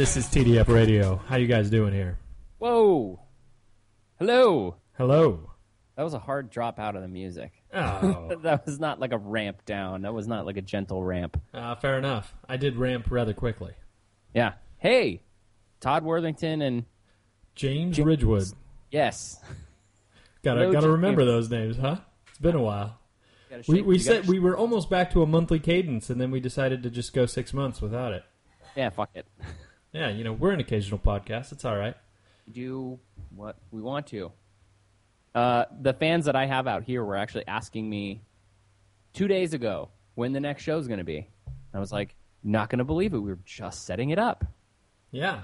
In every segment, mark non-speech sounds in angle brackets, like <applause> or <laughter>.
This is TDF Radio. How you guys doing here? Whoa. Hello. Hello. That was a hard drop out of the music. Oh, <laughs> that was not like a ramp down. That was not like a gentle ramp. uh, fair enough. I did ramp rather quickly. Yeah. Hey, Todd Worthington and James Ridgewood. yes. <laughs> Gotta Hello, gotta James. remember those names, huh? It's been a while. We we said we were almost back to a monthly cadence, and then we decided to just go six months without it. Yeah, fuck it. <laughs> Yeah, you know we're an occasional podcast. It's all right. Do what we want to. Uh, the fans that I have out here were actually asking me two days ago when the next show's going to be. I was like, not going to believe it. We were just setting it up. Yeah.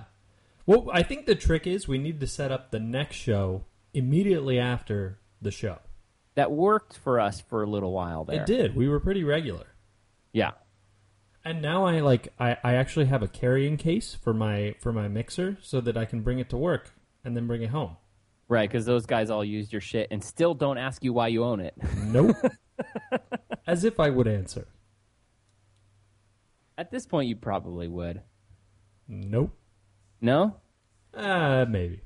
Well, I think the trick is we need to set up the next show immediately after the show. That worked for us for a little while there. It did. We were pretty regular. Yeah. And now I like I, I actually have a carrying case for my for my mixer so that I can bring it to work and then bring it home. Right, because those guys all used your shit and still don't ask you why you own it. Nope. <laughs> As if I would answer. At this point, you probably would. Nope. No, Uh maybe.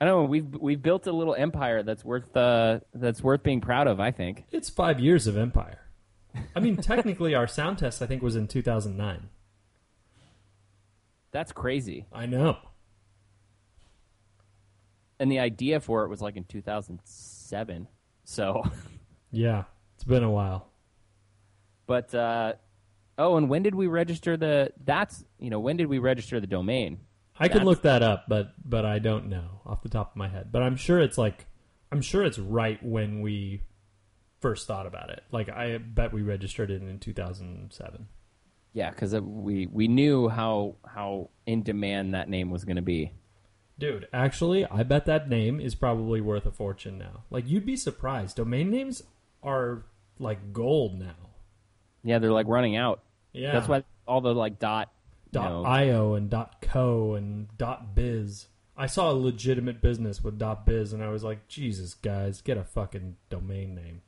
I don't know. We've we've built a little empire that's worth uh, that's worth being proud of. I think. It's five years of Empire. I mean, technically, our sound test I think was in 2009. That's crazy. I know. And the idea for it was like in 2007. So, <laughs> Yeah, it's been a while. but uh, oh, and when did we register the? That's you know when did we register the domain? I can look that up, but but I don't know off the top of my head. But I'm sure it's like I'm sure it's right when we first thought about it. Like I bet we registered it in 2007. Yeah, because we we knew how how in demand that name was going to be. Dude, actually, I bet that name is probably worth a fortune now. Like you'd be surprised. Domain names are like gold now. Yeah, they're like running out. Yeah. That's why all the like dot. dot know, io and dot co and dot biz. I saw a legitimate business with dot biz and I was like, Jesus guys, get a fucking domain name.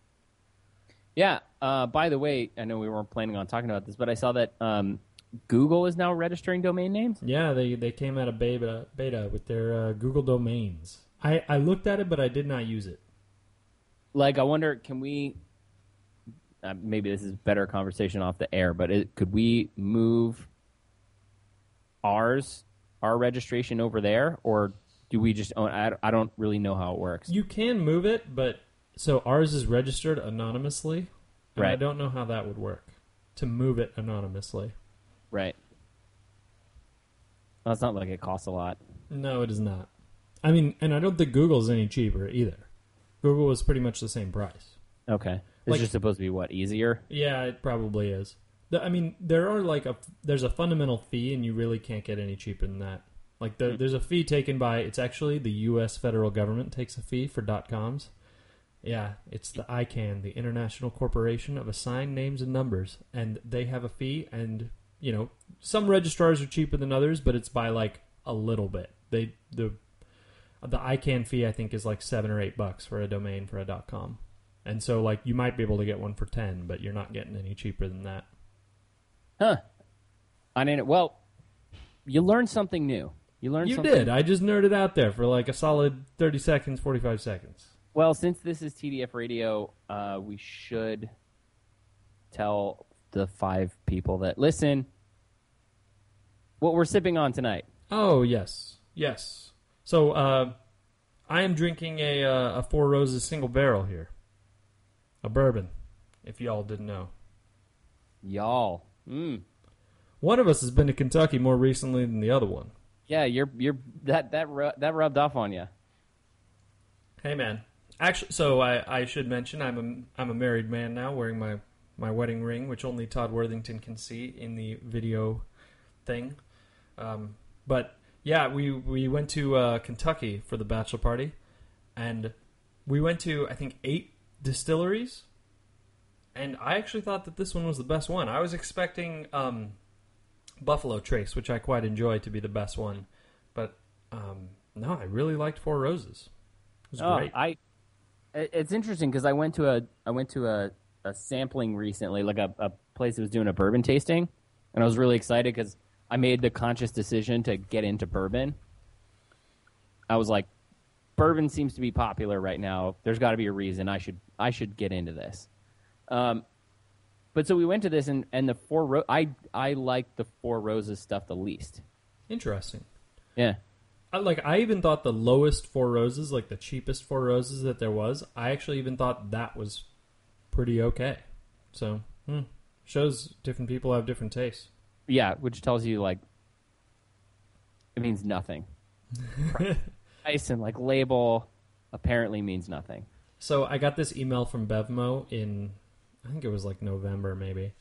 Yeah. Uh, by the way, I know we weren't planning on talking about this, but I saw that um, Google is now registering domain names. Yeah, they they came out of beta beta with their uh, Google domains. I I looked at it, but I did not use it. Like, I wonder, can we? Uh, maybe this is better conversation off the air, but it, could we move ours, our registration over there, or do we just own? I, I don't really know how it works. You can move it, but so ours is registered anonymously, and I don't know how that would work to move it anonymously. Right. Well, it's not like it costs a lot. No, it is not. I mean, and I don't think Google's any cheaper either. Google was pretty much the same price. Okay. It's Like- just supposed to be what easier. Yeah, it probably is. The- I mean, there are like a there's a fundamental fee, and you really can't get any cheaper than that. Like there, hmm. there's a fee taken by it's actually the U.S. federal government takes a fee for dot coms. Yeah, it's the ICANN, the International Corporation of Assigned Names and Numbers, and they have a fee. And you know, some registrars are cheaper than others, but it's by like a little bit. They the the ICANN fee I think is like seven or eight bucks for a domain for a dot com. And so, like, you might be able to get one for ten, but you're not getting any cheaper than that. Huh. I didn't. Well, you learned something new. You learned You something. did. I just nerded out there for like a solid thirty seconds, forty-five seconds. Well, since this is TDF Radio, uh, we should tell the five people that listen what we're sipping on tonight. Oh yes, yes. So, uh, I am drinking a uh, a Four Roses single barrel here, a bourbon. If y'all didn't know, Y'all. Mm. one of us has been to Kentucky more recently than the other one. Yeah, you're you're that that ru- that rubbed off on you. Hey man, actually, so I, I should mention I'm a I'm a married man now, wearing my my wedding ring, which only Todd Worthington can see in the video thing. Um, but yeah, we we went to uh, Kentucky for the bachelor party, and we went to I think eight distilleries, and I actually thought that this one was the best one. I was expecting um, Buffalo Trace, which I quite enjoy, to be the best one, but um, no, I really liked Four Roses. It was Oh, great. I. it- It's interesting because I went to a I went to a, a sampling recently, like a, a place that was doing a bourbon tasting, and I was really excited because I made the conscious decision to get into bourbon. I was like, bourbon seems to be popular right now. There's got to be a reason I should I should get into this. Um, but so we went to this, and, and the four ro- I I like the four roses stuff the least. Interesting. Yeah, like I even thought the lowest four roses, like the cheapest four roses that there was, I actually even thought that was pretty okay. So hmm, shows different people have different tastes. yeah, which tells you like it means nothing. <laughs> Price and like label apparently means nothing. So I got this email from Bevmo in, I think it was like November maybe,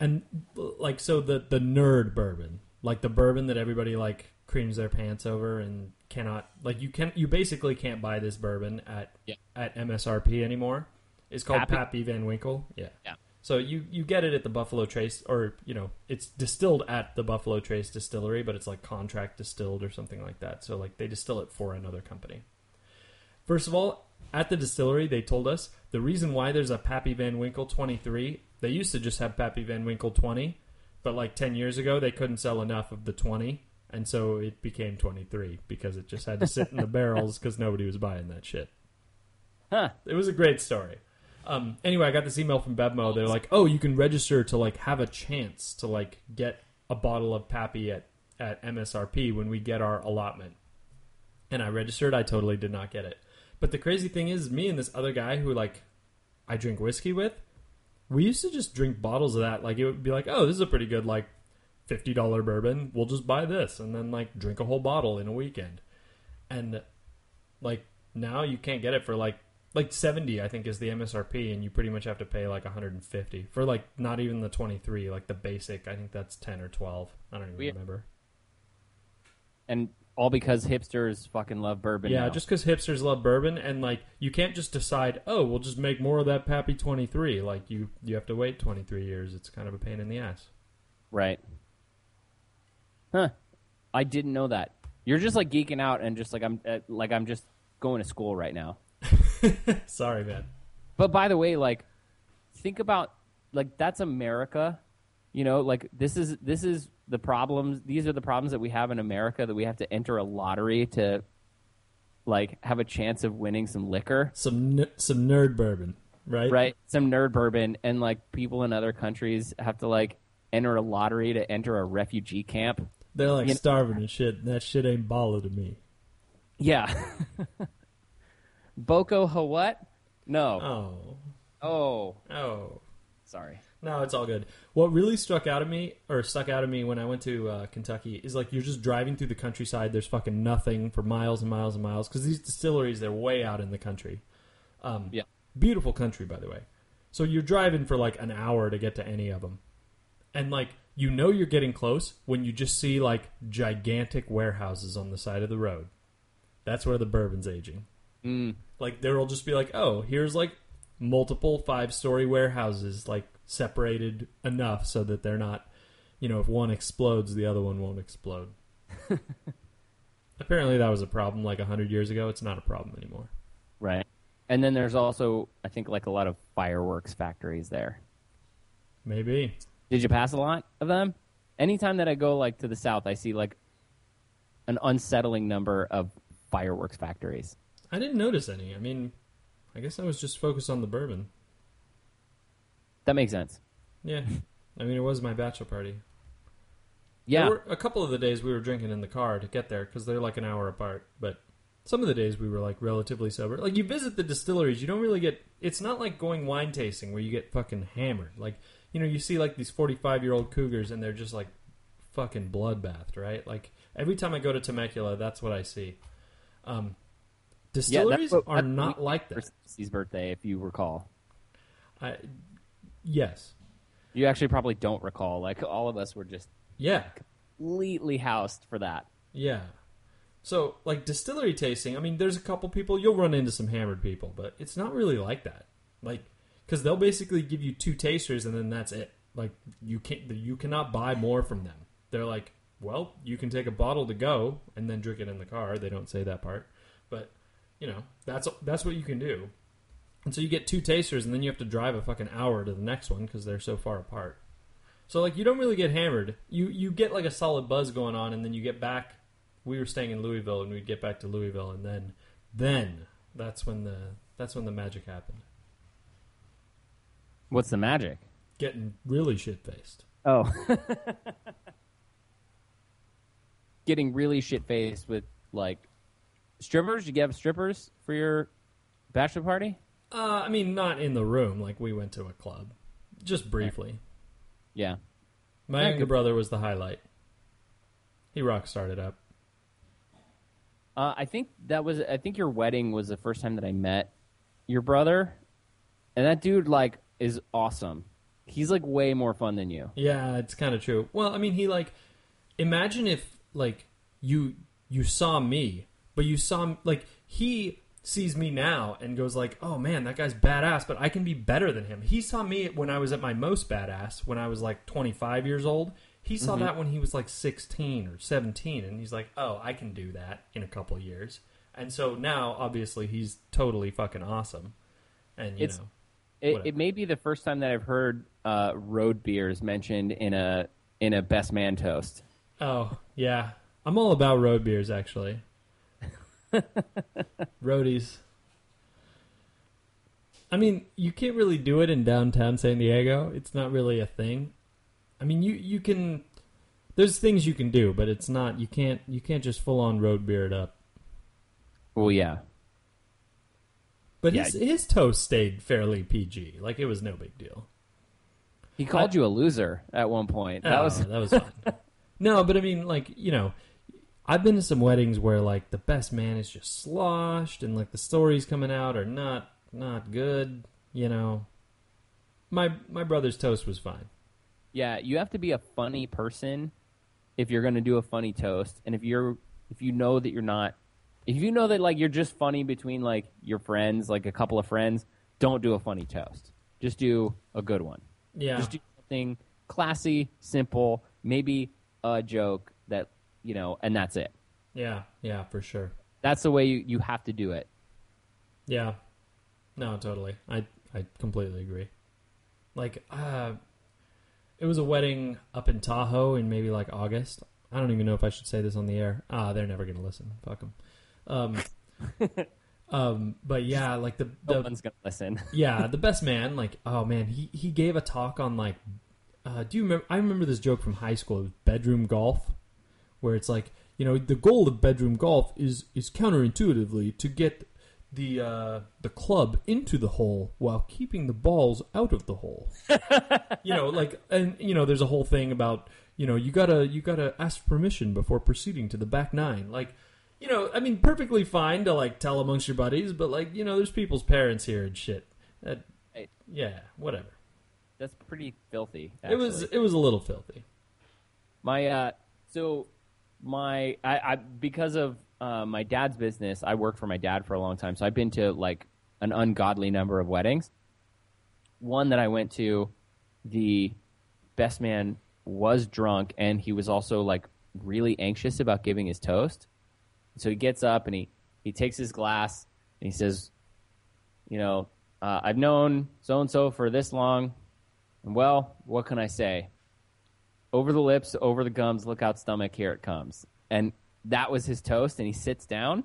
and like so the the nerd bourbon, like the bourbon that everybody like creams their pants over and cannot like you can you basically can't buy this bourbon at Yeah. at MSRP anymore. It's called Pappy? Pappy Van Winkle. Yeah. Yeah. So you you get it at the Buffalo Trace, or you know, it's distilled at the Buffalo Trace distillery, but it's like contract distilled or something like that. So like they distill it for another company. First of all, at the distillery, they told us the reason why there's a Pappy Van Winkle 23. They used to just have Pappy Van Winkle 20, but like 10 years ago, they couldn't sell enough of the 20, and so it became 23 because it just had to sit in the barrels <laughs> because nobody was buying that shit. Huh. It was a great story. Um, anyway, I got this email from Bevmo. They're like, "Oh, you can register to like have a chance to like get a bottle of Pappy at at MSRP when we get our allotment." And I registered. I totally did not get it. But the crazy thing is, me and this other guy who like I drink whiskey with, we used to just drink bottles of that. Like it would be like, "Oh, this is a pretty good like fifty dollar bourbon. We'll just buy this and then like drink a whole bottle in a weekend." And like now you can't get it for like like 70 i think is the msrp and you pretty much have to pay like 150 for like not even the 23 like the basic i think that's 10 or 12 i don't even We- remember And all because hipsters fucking love bourbon. yeah now. just because hipsters love bourbon and like you can't just decide oh we'll just make more of that pappy 23 like you you have to wait 23 years it's kind of a pain in the ass right. Huh. I didn't know that. You're just like geeking out and just like I'm uh, like I'm just going to school right now. <laughs> sorry man But by the way, like think about like that's America. You know, like this is this is the problems. These are the problems that we have in America that we have to enter a lottery to like have a chance of winning some liquor, some n- some nerd bourbon right right? Some nerd bourbon and like people in other countries have to like enter a lottery to enter a refugee camp. They're like You know- starving and shit and that shit ain't baller to me Yeah. <laughs> Boko ha what? No. oh Oh, oh sorry. No, it's all good. What really struck out of me, or stuck out of me when I went to uh, Kentucky, is like you're just driving through the countryside. There's fucking nothing for miles and miles and miles because these distilleries they're way out in the country. Um, Yeah. beautiful country, by the way. So you're driving for like an hour to get to any of them, and like you know you're getting close when you just see like gigantic warehouses on the side of the road. That's where the bourbon's aging. Mm. Like there will just be like, oh, here's like multiple five story warehouses like separated enough so that they're not you know, if one explodes the other one won't explode. <laughs> Apparently that was a problem like a hundred years ago. It's not a problem anymore. Right. And then there's also, I think, like a lot of fireworks factories there. Maybe. Did you pass a lot of them? Anytime that I go like to the south, I see like an unsettling number of fireworks factories. I didn't notice any. I mean I guess I was just focused on the bourbon. That makes sense. Yeah. I mean it was my bachelor party. Yeah. Were a couple of the days we were drinking in the car to get there because they're like an hour apart. But some of the days we were like relatively sober. Like you visit the distilleries, you don't really get. It's not like going wine tasting where you get fucking hammered. Like you know, you see like these forty-five year old cougars and they're just like fucking bloodbathed, right? Like every time I go to Temecula, that's what I see. Um, distilleries what- are not like that. Stacey's birthday, if you recall. I, yes, You actually probably don't recall. Like all of us were just yeah. completely housed for that. Yeah. So, like distillery tasting, I mean, there's a couple people you'll run into some hammered people, but it's not really like that. Like, because they'll basically give you two tasters and then that's it. Like, you can't, you cannot buy more from them. They're like, well, you can take a bottle to go and then drink it in the car. They don't say that part, but you know, that's that's what you can do. And so you get two tasters, and then you have to drive a fucking hour to the next one because they're so far apart. So like you don't really get hammered. You you get like a solid buzz going on, and then you get back. We were staying in Louisville, and we'd get back to Louisville, and then then that's when the that's when the magic happened. What's the magic? Getting really shit faced. Oh. <laughs> Getting really shit faced with like strippers. Did you have strippers for your bachelor party? Uh, I mean, not in the room. Like we went to a club, just briefly. Yeah. My Yeah, younger brother was the highlight. He rock started up. Uh, I think that was. I think your wedding was the first time that I met your brother, and that dude like is awesome. He's like way more fun than you. Yeah, it's kind of true. Well, I mean, he like imagine if like you you saw me, but you saw like he sees me now and goes like, "Oh man, that guy's badass, but I can be better than him." He saw me when I was at my most badass when I was like 25 years old. He saw mm-hmm. that when he was like 16 or 17 and he's like, "Oh, I can do that in a couple of years." And so now obviously he's totally fucking awesome. And you It's- know, It, it may be the first time that I've heard uh, road beers mentioned in a in a best man toast. Oh, yeah. I'm all about road beers, actually. <laughs> Roadies. I mean, you can't really do it in downtown San Diego. It's not really a thing. I mean, you you can. There's things you can do, but it's not. You can't. You can't just full on road beer it up. Well, yeah, But Yeah. his his toast stayed fairly PG. Like it was no big deal. he called you a loser at one point. That Oh, was that was <laughs> fun. no, but I mean, like you know, I've been to some weddings where like the best man is just sloshed, and like the stories coming out are not not good. You know, my my brother's toast was fine. yeah. You have to be a funny person if you're going to do a funny toast, and if you're if you know that you're not, if you know that like you're just funny between like your friends, like a couple of friends, don't do a funny toast. Just do a good one. Yeah, Just do something classy, simple, maybe a joke that you know, and that's it. yeah, yeah, for sure. That's the way you, you have to do it. Yeah, no, totally. I I completely agree. Like, uh, it was a wedding up in Tahoe in maybe like August. I don't even know if I should say this on the air. Ah, they're never gonna listen. Fuck them. Um, <laughs> um, but yeah, like the No the one's gonna listen. <laughs> yeah the best man. Like, oh man, he he gave a talk on like, uh, do you remember? I remember this joke from high school. It was bedroom golf, where it's like, you know, the goal of bedroom golf is is counterintuitively to get the uh, the club into the hole while keeping the balls out of the hole. you know, like, and you know, there's a whole thing about you know you gotta you gotta ask permission before proceeding to the back nine. Like, you know, I mean, perfectly fine to like tell amongst your buddies, but like, you know, there's people's parents here and shit. That, yeah, whatever. That's pretty filthy. It was it was a little filthy. my uh so my I, I because of uh, my dad's business i worked for my dad for a long time so i've been to like an ungodly number of weddings one that i went to the best man was drunk and he was also like really anxious about giving his toast so he gets up and he he takes his glass and he says you know uh, i've known so and so for this long and well what can i say over the lips, over the gums, look out stomach, here it comes. And that was his toast, and he sits down,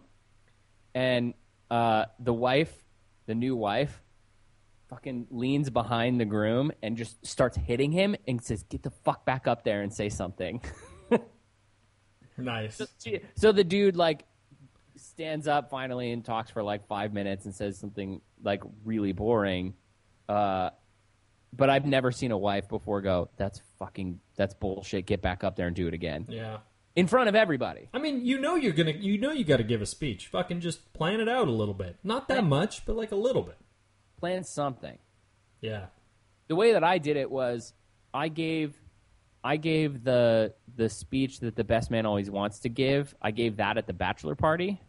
and uh, the wife, the new wife, fucking leans behind the groom and just starts hitting him and says, "Get the fuck back up there and say something." <laughs> Nice. She- so the dude like stands up finally and talks for like five minutes and says something like really boring. Uh, but I've never seen a wife before go, "That's fucking that's bullshit. Get back up there and do it again Yeah. in front of everybody." I mean, you know you're gonna, you know you got to give a speech. Fucking just plan it out a little bit. Not that much, but like a little bit. Plan something. Yeah. The way that I did it was I gave I gave the the speech that the best man always wants to give. I gave that at the bachelor party.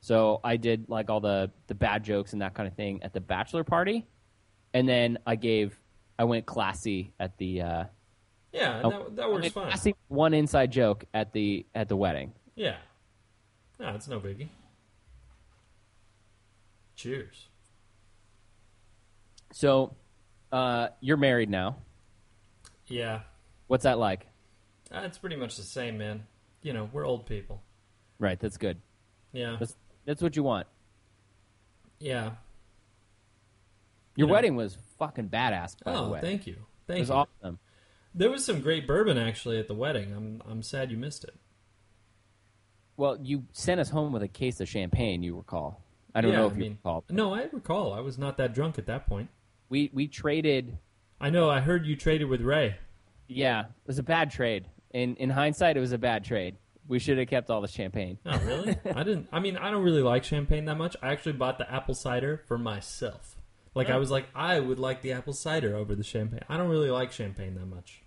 So I did like all the the bad jokes and that kind of thing at the bachelor party, and then I gave I went classy at the uh, Yeah, I- that, that works fine. classy one inside joke at the at the wedding. Yeah. No, it's no biggie. Cheers. So uh, you're married now. Yeah. What's that like? Uh, it's pretty much the same, man. You know, we're old people. Right, that's good. Yeah, That's that's what you want. yeah. Your You know- wedding was fucking badass, by the Oh, thank you, it thank was you. awesome. There was some great bourbon actually at the wedding. I'm I'm sad you missed it. Well, you sent us home with a case of champagne. You recall? I don't Yeah, know if I you mean- recall. No, I recall. I was not that drunk at that point. We we traded. I know. I heard you traded with Ray. Yeah, it was a bad trade. In in hindsight, it was a bad trade. We should have kept all the champagne. Oh, really? I didn't. I mean, I don't really like champagne that much. I actually bought the apple cider for myself. Like, I Oh. was like, I would like the apple cider over the champagne. I don't really like champagne that much.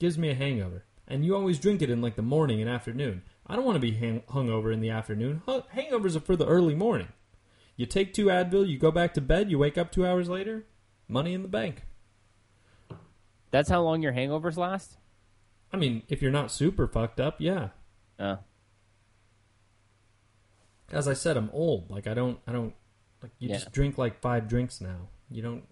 Gives me a hangover. And you always drink it in like the morning and afternoon. I don't want to be hang- hungover in the afternoon. Hung- hangovers are for the early morning. You take two Advil, you go back to bed, you wake up two hours later, money in the bank. That's how long your hangovers last. I mean, if you're not super fucked up, yeah. Uh, as I said, I'm old. Like I don't, I don't, like you Yeah. just drink like five drinks now. You don't.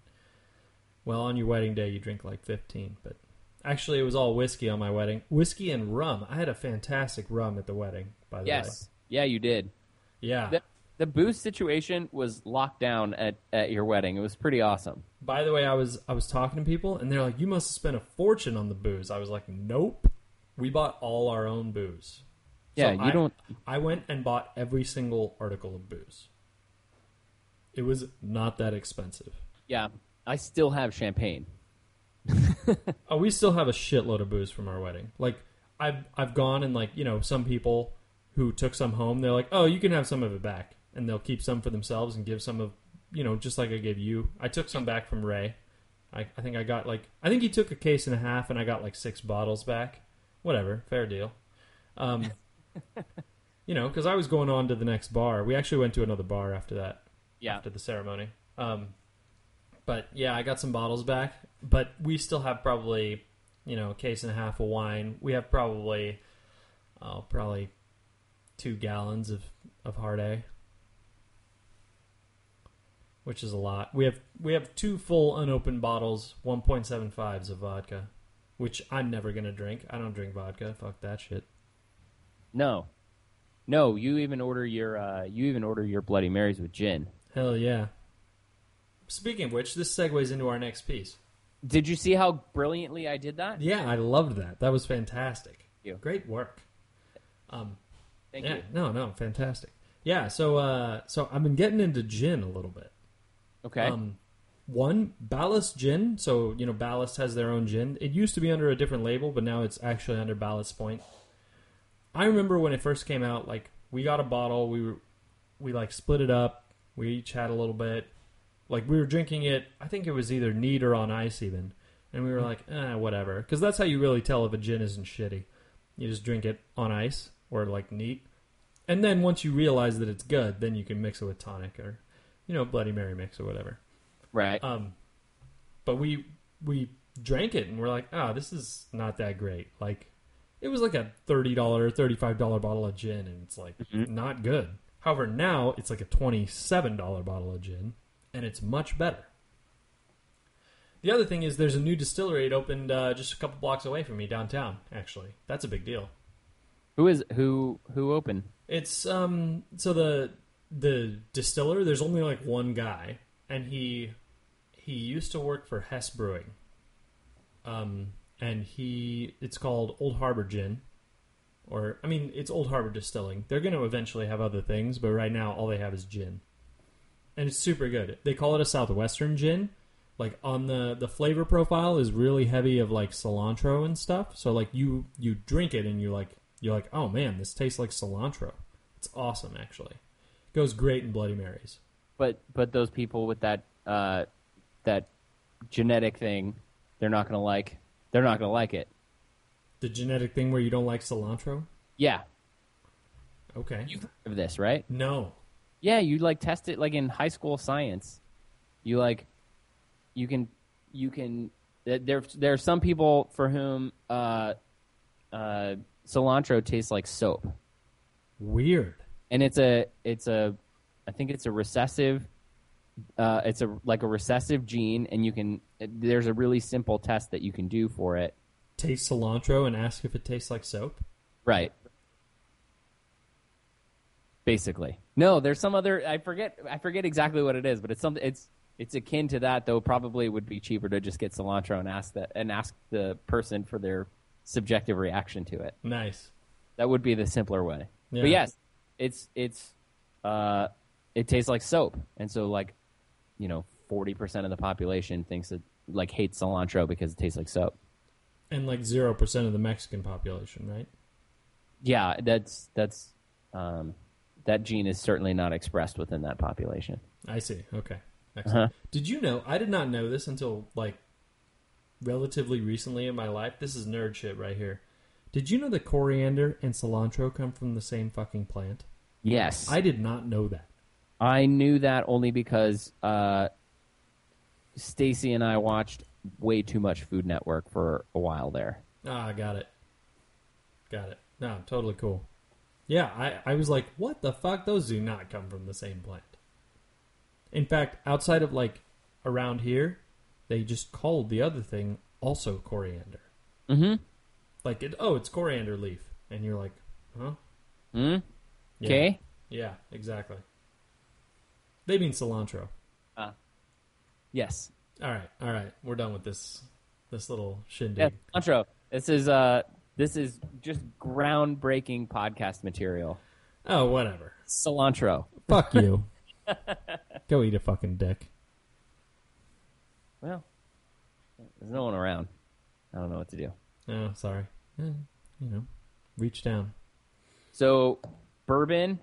Well, on your wedding day, you drink like fifteen, but actually, it was all whiskey on my wedding. Whiskey and rum. I had a fantastic rum at the wedding. By the way. yes, yeah, you did. yeah. The, booze situation was locked down at, at your wedding. It was pretty awesome. By the way, I was I was talking to people, and they're like, "You must have spent a fortune on the booze." I was like, "Nope, we bought all our own booze." Yeah, So you I- don't. I went and bought every single article of booze. It was not that expensive. Yeah, I still have champagne. <laughs> Oh, we still have a shitload of booze from our wedding. Like I've I've gone and like you know some people who took some home, they're like, oh, you can have some of it back, and they'll keep some for themselves and give some of you know just like I gave you. I took some back from Ray. I, I think I got like I think he took a case and a half, and I got like six bottles back. Whatever, fair deal. Um, <laughs> you know, because I was going on to the next bar. We actually went to another bar after that Yeah, after the ceremony. Um, but yeah, I got some bottles back. But we still have probably, you know, a case and a half of wine. We have probably, oh, probably two gallons of of hard A, which is a lot. We have we have two full unopened bottles, one point seven fives of vodka, which I'm never gonna drink. I don't drink vodka. Fuck that shit. no, no. You even order your uh, you even order your Bloody Marys with gin. Hell yeah. Speaking of which, this segues into our next piece. Did you see how brilliantly I did that? Yeah, I loved that. That was fantastic. you. Great work. Um, Thank yeah, you. no, no, fantastic. Yeah, so uh, so I've been getting into gin a little bit. Okay. Um, one Ballast Gin. So you know, Ballast has their own gin. It used to be under a different label, but now it's actually under Ballast Point. I remember when it first came out. Like we got a bottle. We were we like split it up. We each had a little bit. Like we were drinking it. I think it was either neat or on ice even, and we were like, eh, whatever. Because that's how you really tell if a gin isn't shitty. You just drink it on ice or like neat, and then once you realize that it's good, then you can mix it with tonic or, you know, Bloody Mary mix or whatever. right. Um, but we we drank it and we're like, oh, this is not that great. Like, it was like a thirty dollar, thirty five dollar bottle of gin, and it's like Mhm. not good. However, now it's like a twenty seven dollar bottle of gin, and it's much better. The other thing is, there's a new distillery. It opened uh, just a couple blocks away from me downtown. Actually, that's a big deal. who is who who opened? It's um so the the distiller there's only like one guy and he he used to work for Hess Brewing. Um and he it's called Old Harbor Gin. Or I mean it's Old Harbor Distilling. They're going to eventually have other things, but right now all they have is gin. And it's super good. They call it a southwestern gin. Like on the the flavor profile is really heavy of like cilantro and stuff. So like you you drink it and you like you're like, "Oh man, this tastes like cilantro." It's awesome actually. Goes great in Bloody Marys. But but those people with that uh, that genetic thing, they're not gonna like. They're not gonna like it. The genetic thing where you don't like cilantro? Yeah, Okay. you've heard of this, right? no. Yeah, you like test it like in high school science. You like, you can, you can. There, there are some people for whom uh, uh, cilantro tastes like soap, Weird. And it's a, it's a, I think it's a recessive. Uh, it's a like a recessive gene, and you can. There's a really simple test that you can do for it, taste cilantro and ask if it tastes like soap? Right. Basically. No, there's some other I forget I forget exactly what it is, but it's something it's it's akin to that though probably it would be cheaper to just get cilantro and ask that and ask the person for their subjective reaction to it. Nice. That would be the simpler way. Yeah. But yes, it's it's uh it tastes like soap. And so like, you know, 40% of the population thinks that like hates cilantro because it tastes like soap. And like 0% of the Mexican population, right? Yeah, that's that's um that gene is certainly not expressed within that population. I see. Okay. Excellent. Did you know? I did not know this until like relatively recently in my life. This is nerd shit right here. Did you know that coriander and cilantro come from the same fucking plant? Yes. I did not know that. I knew that only because uh, Stacy and I watched way too much Food Network for a while there. Ah, got it. Got it. No, totally cool. Yeah, I, I was like, what the fuck? Those do not come from the same plant. In fact, outside of like around here, they just called the other thing also coriander. Mm-hmm. Like, it, oh, it's coriander leaf. And you're like, huh? Hmm. Okay. Yeah, exactly. They mean cilantro. Yes. All right, all right. We're done with this this little Yeah, shindig. Contra. This is uh this is just groundbreaking podcast material. Oh, whatever. Cilantro. Fuck you. <laughs> Go eat a fucking dick. Well, there's no one around. I don't know what to do. Oh, sorry. You know, reach down. So, bourbon.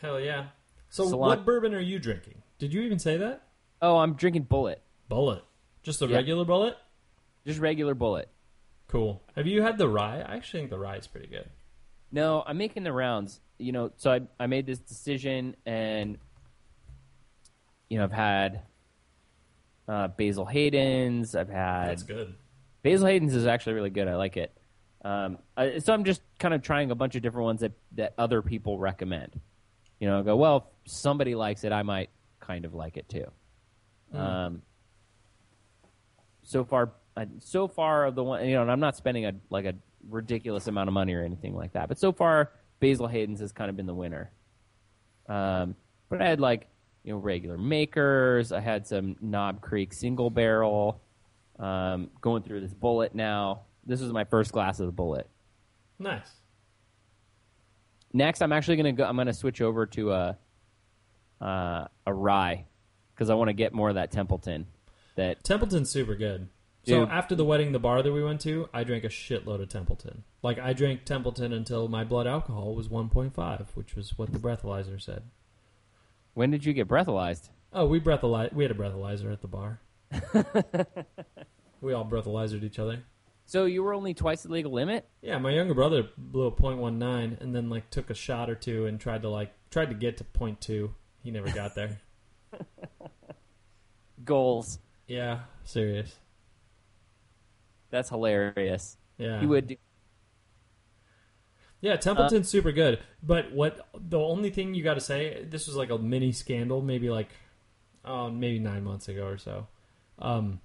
Hell yeah. So, what bourbon are you drinking? Did you even say that? Oh, I'm drinking Bulleit. Bulleit. Just a regular Bulleit? Just regular Bulleit. Cool. Have you had the rye? I actually think the rye is pretty good. No, I'm making the rounds. You know, so I I made this decision, and you know, I've had uh, Basil Hayden's. I've had That's good. Basil Hayden's is actually really good. I like it. Um, I, so I'm just kind of trying a bunch of different ones that that other people recommend. You know, I go well. If somebody likes it, I might kind of like it too. Um, so far, so far of the one, you know, and I'm not spending a like a ridiculous amount of money or anything like that. But so far, Basil Hayden's has kind of been the winner. Um, but I had like you know regular Maker's. I had some Knob Creek single barrel. Um, going through this Bulleit now. This is my first glass of the Bulleit. Nice. Next, I'm actually gonna go. I'm gonna switch over to a uh, a rye because I want to get more of that Templeton. That Templeton's super good. So after the wedding, the bar that we went to, I drank a shitload of Templeton. Like I drank Templeton until my blood alcohol was 1.5, which was what the breathalyzer said. when did you get breathalyzed? Oh, we breathalyze. We had a breathalyzer at the bar. <laughs> we all breathalyzered each other. So you were only twice the legal limit. Yeah, my younger brother blew a .19 and then like took a shot or two and tried to like tried to get to .2. He never got there. <laughs> Goals. yeah, serious. That's hilarious. Yeah. He would. Do, Yeah, Templeton's super good. But what the only thing you got to say, this was like a mini scandal, maybe like, oh, maybe nine months ago or so. Um,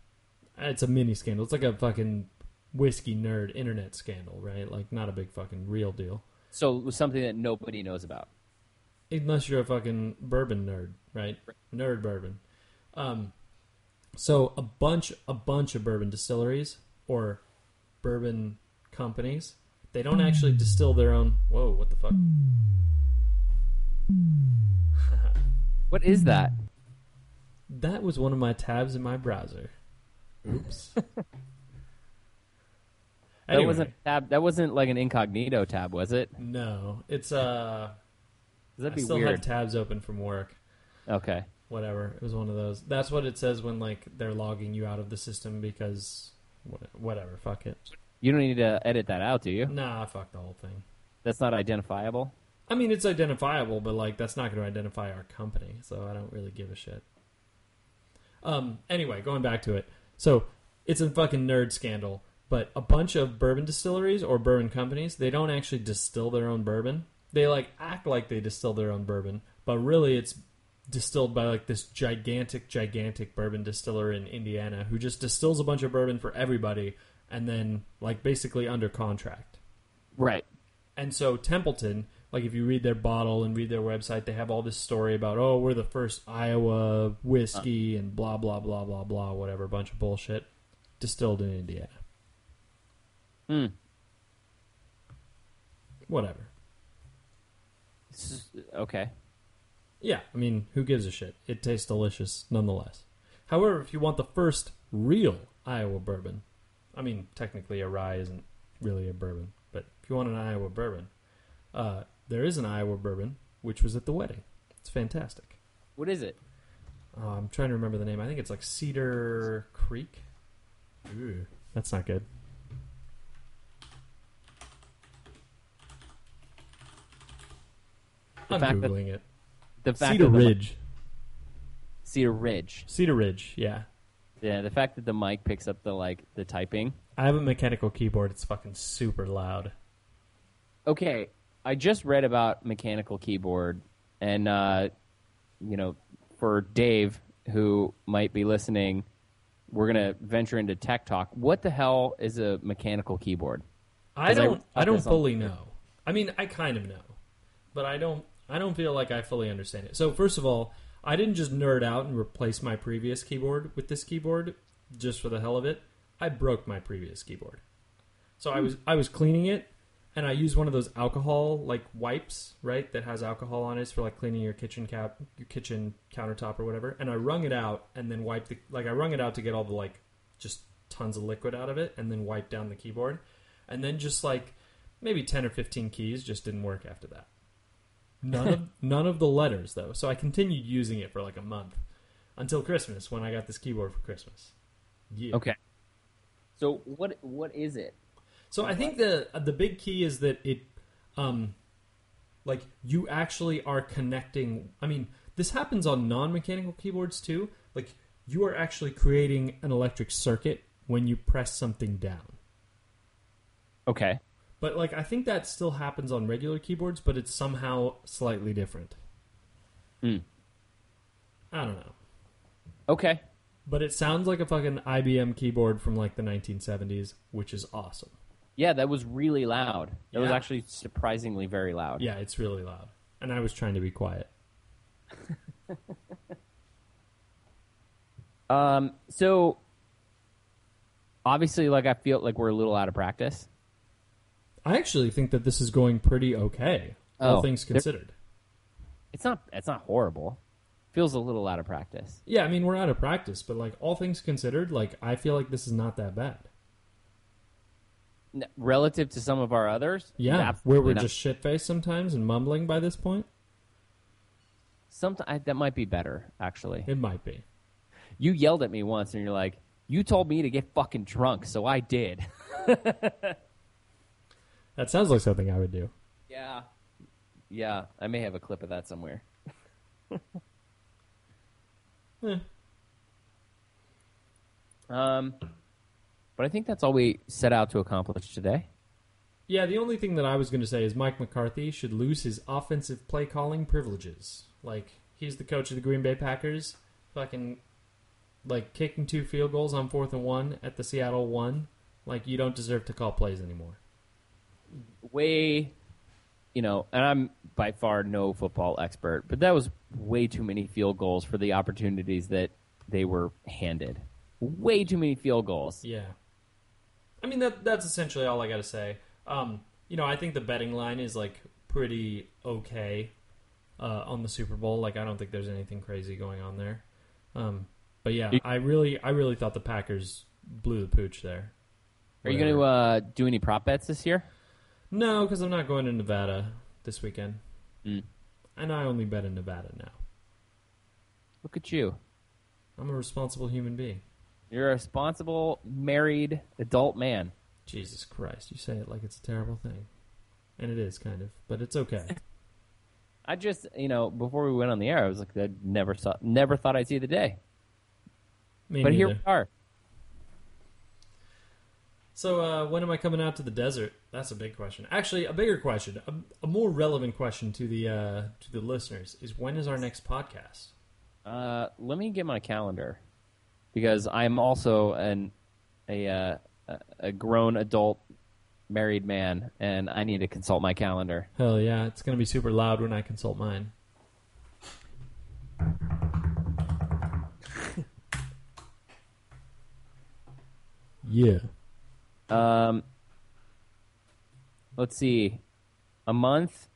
it's a mini scandal. It's like a fucking whiskey nerd internet scandal, right? Like not a big fucking real deal, so it was something that nobody knows about. unless you're a fucking bourbon nerd, right? Nerd bourbon. Um, so a bunch, a bunch of bourbon distilleries or bourbon companies, they don't actually distill their own. Whoa, what the fuck? What is that? That was one of my tabs in my browser. Oops. <laughs> That wasn't tab. That wasn't like an incognito tab, was it? No, it's uh. Does that I be still weird? have tabs open from work. okay. Whatever. It was one of those. That's what it says when like they're logging you out of the system because whatever. Fuck it. You don't need to edit that out, do you? Nah, fuck the whole thing. That's not identifiable. I mean, it's identifiable, but like that's not going to identify our company, so I don't really give a shit. Um. Anyway, going back to it. So it's a fucking nerd scandal, but a bunch of bourbon distilleries or bourbon companies they don't actually distill their own bourbon. They like act like they distill their own bourbon, but really it's distilled by like this gigantic, gigantic bourbon distiller in Indiana who just distills a bunch of bourbon for everybody and then like basically under contract. Right. And so Templeton, like if you read their bottle and read their website, they have all this story about oh we're the first Iowa whiskey and blah blah blah blah blah whatever bunch of bullshit distilled in Indiana. Hmm. Whatever. Okay. Yeah, I mean, who gives a shit? It tastes delicious nonetheless. However, if you want the first real Iowa bourbon, I mean, technically a rye isn't really a bourbon, but if you want an Iowa bourbon, uh, there is an Iowa bourbon which was at the wedding. It's fantastic. What is it? Uh, I'm trying to remember the name. I think it's like Cedar Creek. Ooh, that's not good. I'm fact that- googling it. The fact Cedar that the, Ridge. Cedar Ridge. Cedar Ridge. Yeah. Yeah, the fact that the mic picks up the like the typing. I have a mechanical keyboard. It's fucking super loud. Okay, I just read about mechanical keyboard, and uh, you know, for Dave who might be listening, we're gonna venture into tech talk. What the hell is a mechanical keyboard? I don't. read I, don't this on fully know. I mean, I kind of know, but I don't. I don't feel like I fully understand it. So first of all, I didn't just nerd out and replace my previous keyboard with this keyboard just for the hell of it. I broke my previous keyboard. So I was I was cleaning it, and I used one of those alcohol like wipes, right? That has alcohol on it for like cleaning your kitchen cap, your kitchen countertop or whatever. And I wrung it out and then wiped the like I wrung it out to get all the like just tons of liquid out of it, and then wiped down the keyboard, and then just like maybe ten or fifteen keys just didn't work after that. None of <laughs> none of the letters though. So I continued using it for like a month until Christmas when I got this keyboard for Christmas. Yeah. Okay. So what what is it? So I think the the big key is that it, um, like you actually are connecting. I mean, this happens on non-mechanical keyboards too. Like you are actually creating an electric circuit when you press something down. Okay. But like I think that still happens on regular keyboards, but it's somehow slightly different. Hmm. I don't know. Okay. But it sounds like a fucking IBM keyboard from like the 1970s, which is awesome. Yeah, that was really loud. That was actually surprisingly very loud. Yeah, it's really loud. And I was trying to be quiet. <laughs> Um. So obviously, like I feel like we're a little out of practice. I actually think that this is going pretty okay, all Oh, things considered. It's not. It's not horrible. Feels a little out of practice. Yeah, I mean we're out of practice, but like all things considered, like I feel like this is not that bad. Relative to some of our others. Yeah, where we're not. just shit faced sometimes and mumbling by this point, Somet- I, that might be better. Actually, it might be. you yelled at me once, and you're like, "You told me to get fucking drunk, so I did." <laughs> That sounds like something I would do. yeah. Yeah, I may have a clip of that somewhere. <laughs> Eh. Um, but I think that's all we set out to accomplish today. Yeah, the only thing that I was going to say is Mike McCarthy should lose his offensive play calling privileges. Like he's the coach of the Green Bay Packers, fucking like kicking two field goals on fourth and one at the Seattle one. Like you don't deserve to call plays anymore. way, you know, and I'm by far no football expert, but that was way too many field goals for the opportunities that they were handed. Way too many field goals. Yeah. I mean that that's essentially all I got to say. Um, you know, I think the betting line is like pretty okay uh, on the Super Bowl. Like I don't think there's anything crazy going on there. Um, but yeah, I really I really thought the Packers blew the pooch there. Are you going to uh, do any prop bets this year? No, because I'm not going to Nevada this weekend, Mm. and I only bet in Nevada now. Look at you. I'm a responsible human being. You're a responsible, married, adult man. Jesus Christ, you say it like it's a terrible thing, and it is kind of, but it's okay. I just, you know, before we went on the air, I was like, I never saw, never thought I'd see the day. Me but here we are. So, uh, when am I coming out to the desert? That's a big question. Actually, a bigger question, a, a more relevant question to the uh, to the listeners is when is our next podcast? Uh, let me get my calendar because I'm also an a uh, a- a grown adult married man, and I need to consult my calendar. Hell yeah, it's gonna be super loud when I consult mine. <laughs> yeah. Um, let's see, a month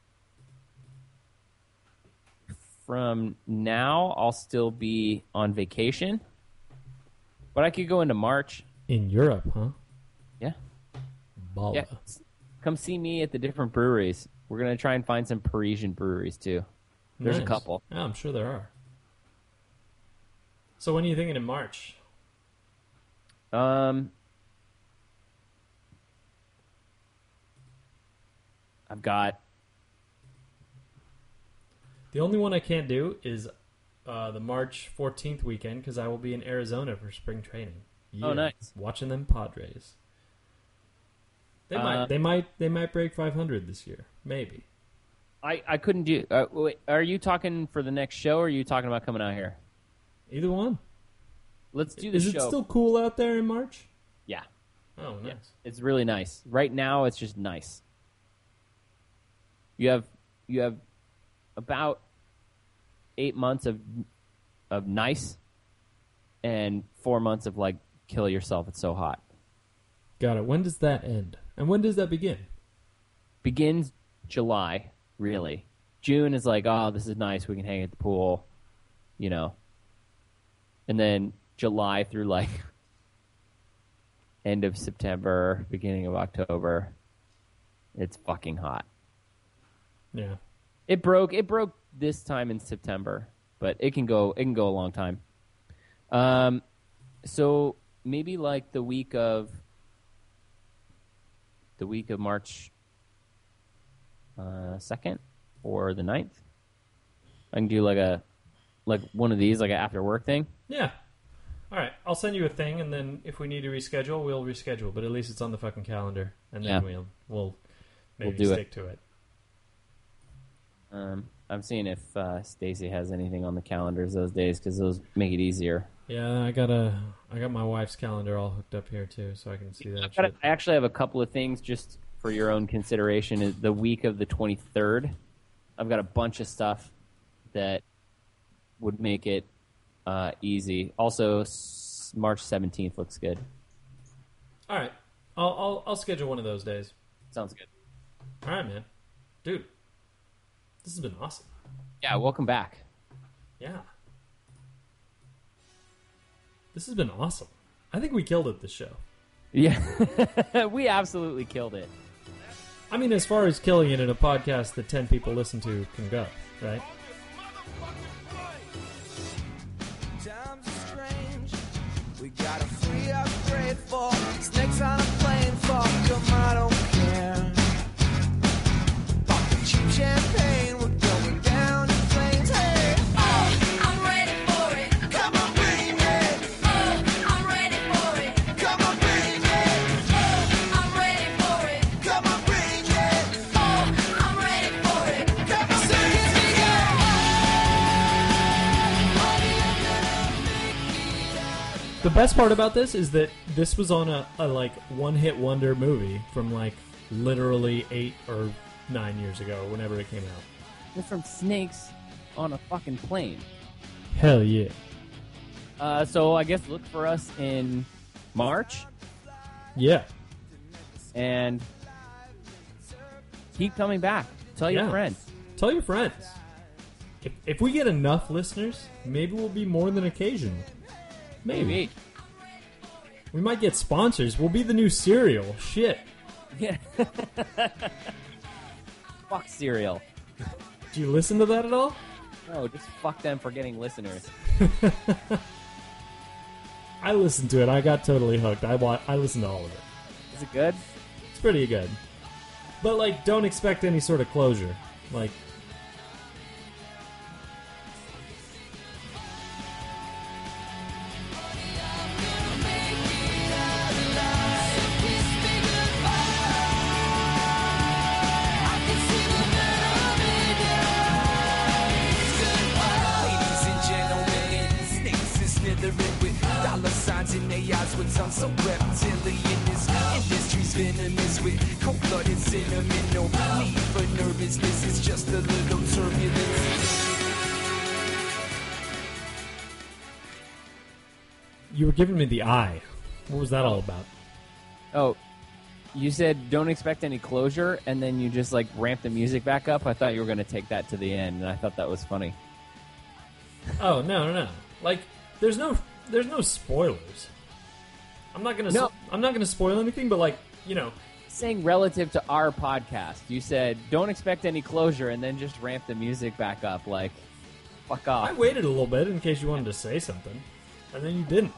from now, I'll still be on vacation, but I could go into March. In Europe, huh? Yeah, Balla. yeah. Come see me at the different breweries. We're gonna try and find some Parisian breweries too. There's a couple. Yeah, I'm sure there are. So when are you thinking in March? Um, I've got The only one I can't do is uh, the March 14th weekend because I will be in Arizona for spring training. Oh, nice. Watching them Padres. They Uh, might, they might, they might break 500 this year. Maybe. I I couldn't do. Uh, wait, are you talking for the next show, or are you talking about coming out here? Either one. Let's do the Is show. it still cool out there in March? Yeah, Oh, nice. yeah, it's really nice. Right now, it's just nice. You have you have about eight months of of nice, and four months of like kill yourself. It's so hot. Got it. When does that end? And when does that begin? begins July, really. June is like, oh, this is nice. We can hang at the pool, you know. And then July through like <laughs> end of September, beginning of October, it's fucking hot. Yeah. It broke. It broke this time in September, but it can go. It can go a long time. Um, so maybe like the week of the week of March uh, second or the 9th. I can do like a like one of these, like an after work thing. Yeah. All right. I'll send you a thing, and then if we need to reschedule, we'll reschedule. But at least it's on the fucking calendar, and then Yeah. we'll we'll maybe We'll do it. stick to it. Um, I'm seeing if uh, Stacy has anything on the calendars those days because those make it easier. Yeah, I got a I got my wife's calendar all hooked up here too, so I can see that I've got a- shit. I actually have a couple of things just for your own consideration. Is the week of the 23rd, I've got a bunch of stuff that would make it uh, easy. Also, s- March 17th looks good. All right. I'll, I'll I'll schedule one of those days. Sounds good. All right, man. Dude, this has been awesome. Yeah, welcome back. Yeah. This has been awesome. I think we killed it this show. Yeah, <laughs> we absolutely killed it. I mean, as far as killing it in a podcast that 10 people listen to can go, right? Times are strange. We got a free upgrade for snakes on a best part about this is that this was on a, a like one hit wonder movie from like literally eight or nine years ago, whenever it came out. We're from snakes on a fucking plane. Hell yeah. Uh, so I guess look for us in March Yeah. and keep coming back. Tell your Yeah. friends. Tell your friends. If, if we get enough listeners, maybe we'll be more than occasional. Maybe. We might get sponsors. We'll be the new Serial. Shit. Yeah. <laughs> Fuck Serial. Do you listen to that at all? No, just fuck them for getting listeners. <laughs> I listened to it. I got totally hooked. I wa- I listened to all of it. Is it good? It's pretty good. But like don't expect any sort of closure. Like giving me the eye. What was that all about? Oh, you said don't expect any closure, and then you just like ramp the music back up. I thought you were going to take that to the end, and I thought that was funny. Oh no, no, no! Like, there's no, there's no spoilers. I'm not gonna, No. I'm not gonna spoil anything, but like, you know, Saying relative to our podcast, you said don't expect any closure, and then just ramp the music back up. Like, fuck off. I waited a little bit in case you wanted to say something, and then you didn't.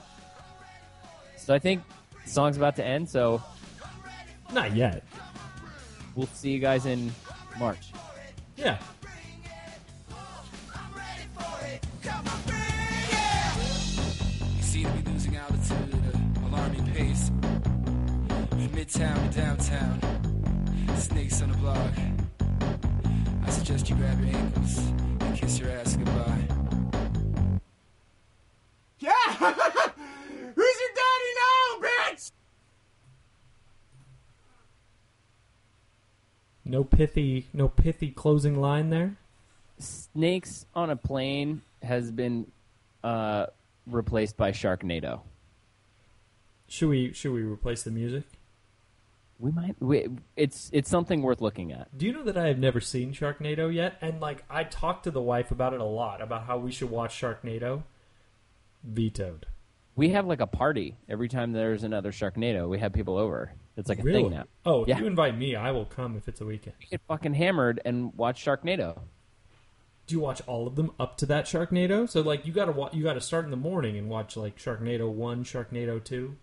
So I think the song's about to end. So Not yet. we'll see you guys in March. Yeah. You seem to be losing altitude at an alarming pace. From midtown to downtown, snakes on the block. I suggest you grab your ankles and kiss your ass goodbye. Yeah! <laughs> Who's your daddy now, bitch? No pithy, no pithy closing line there. Snakes on a plane has been uh, replaced by Sharknado. Should we, should we replace the music? We might. We, it's it's something worth looking at. Do you know that I have never seen Sharknado yet? And like, I talked to the wife about it a lot about how we should watch Sharknado. Vetoed. We have like a party every time there's another Sharknado. We have people over. It's like a really? thing now. Oh, if Yeah. you invite me, I will come if it's a weekend. We get fucking hammered and watch Sharknado. Do you watch all of them up to that Sharknado? So like, you gotta wa- you gotta start in the morning and watch like Sharknado one, Sharknado two.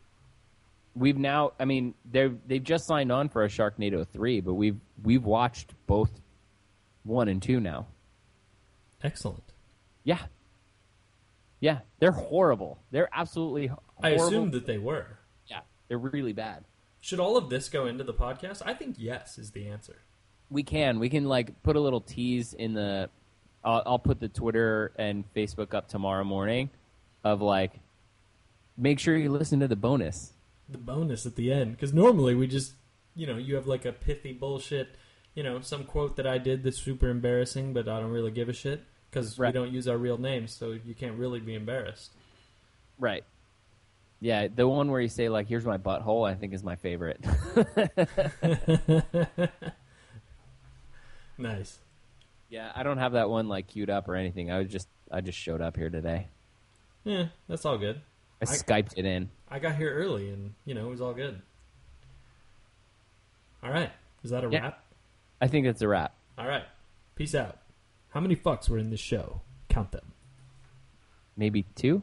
We've now. I mean, they they've just signed on for a Sharknado three, but we've we've watched both one and two now. Excellent. Yeah. Yeah, they're horrible. They're absolutely horrible. I assumed that they were. Yeah, they're really bad. Should all of this go into the podcast? I think yes is the answer. We can. We can like put a little tease in the. I'll, I'll put the Twitter and Facebook up tomorrow morning, of like, make sure you listen to the bonus. The bonus at the end, because normally we just, you know, you have like a pithy bullshit, you know, some quote that I did that's super embarrassing, but I don't really give a shit because we don't use our real names, so you can't really be embarrassed. Right. Yeah, the one where you say like, "Here's my butthole," I think is my favorite. <laughs> Nice. yeah, I don't have that one like queued up or anything. I was just I just showed up here today. Yeah, that's all good. I, I- skyped it in. I got here early, and you know it was all good. All right, is that a Yeah. wrap? I think it's a wrap. All right, peace out. How many fucks were in this show? Count them. Maybe two.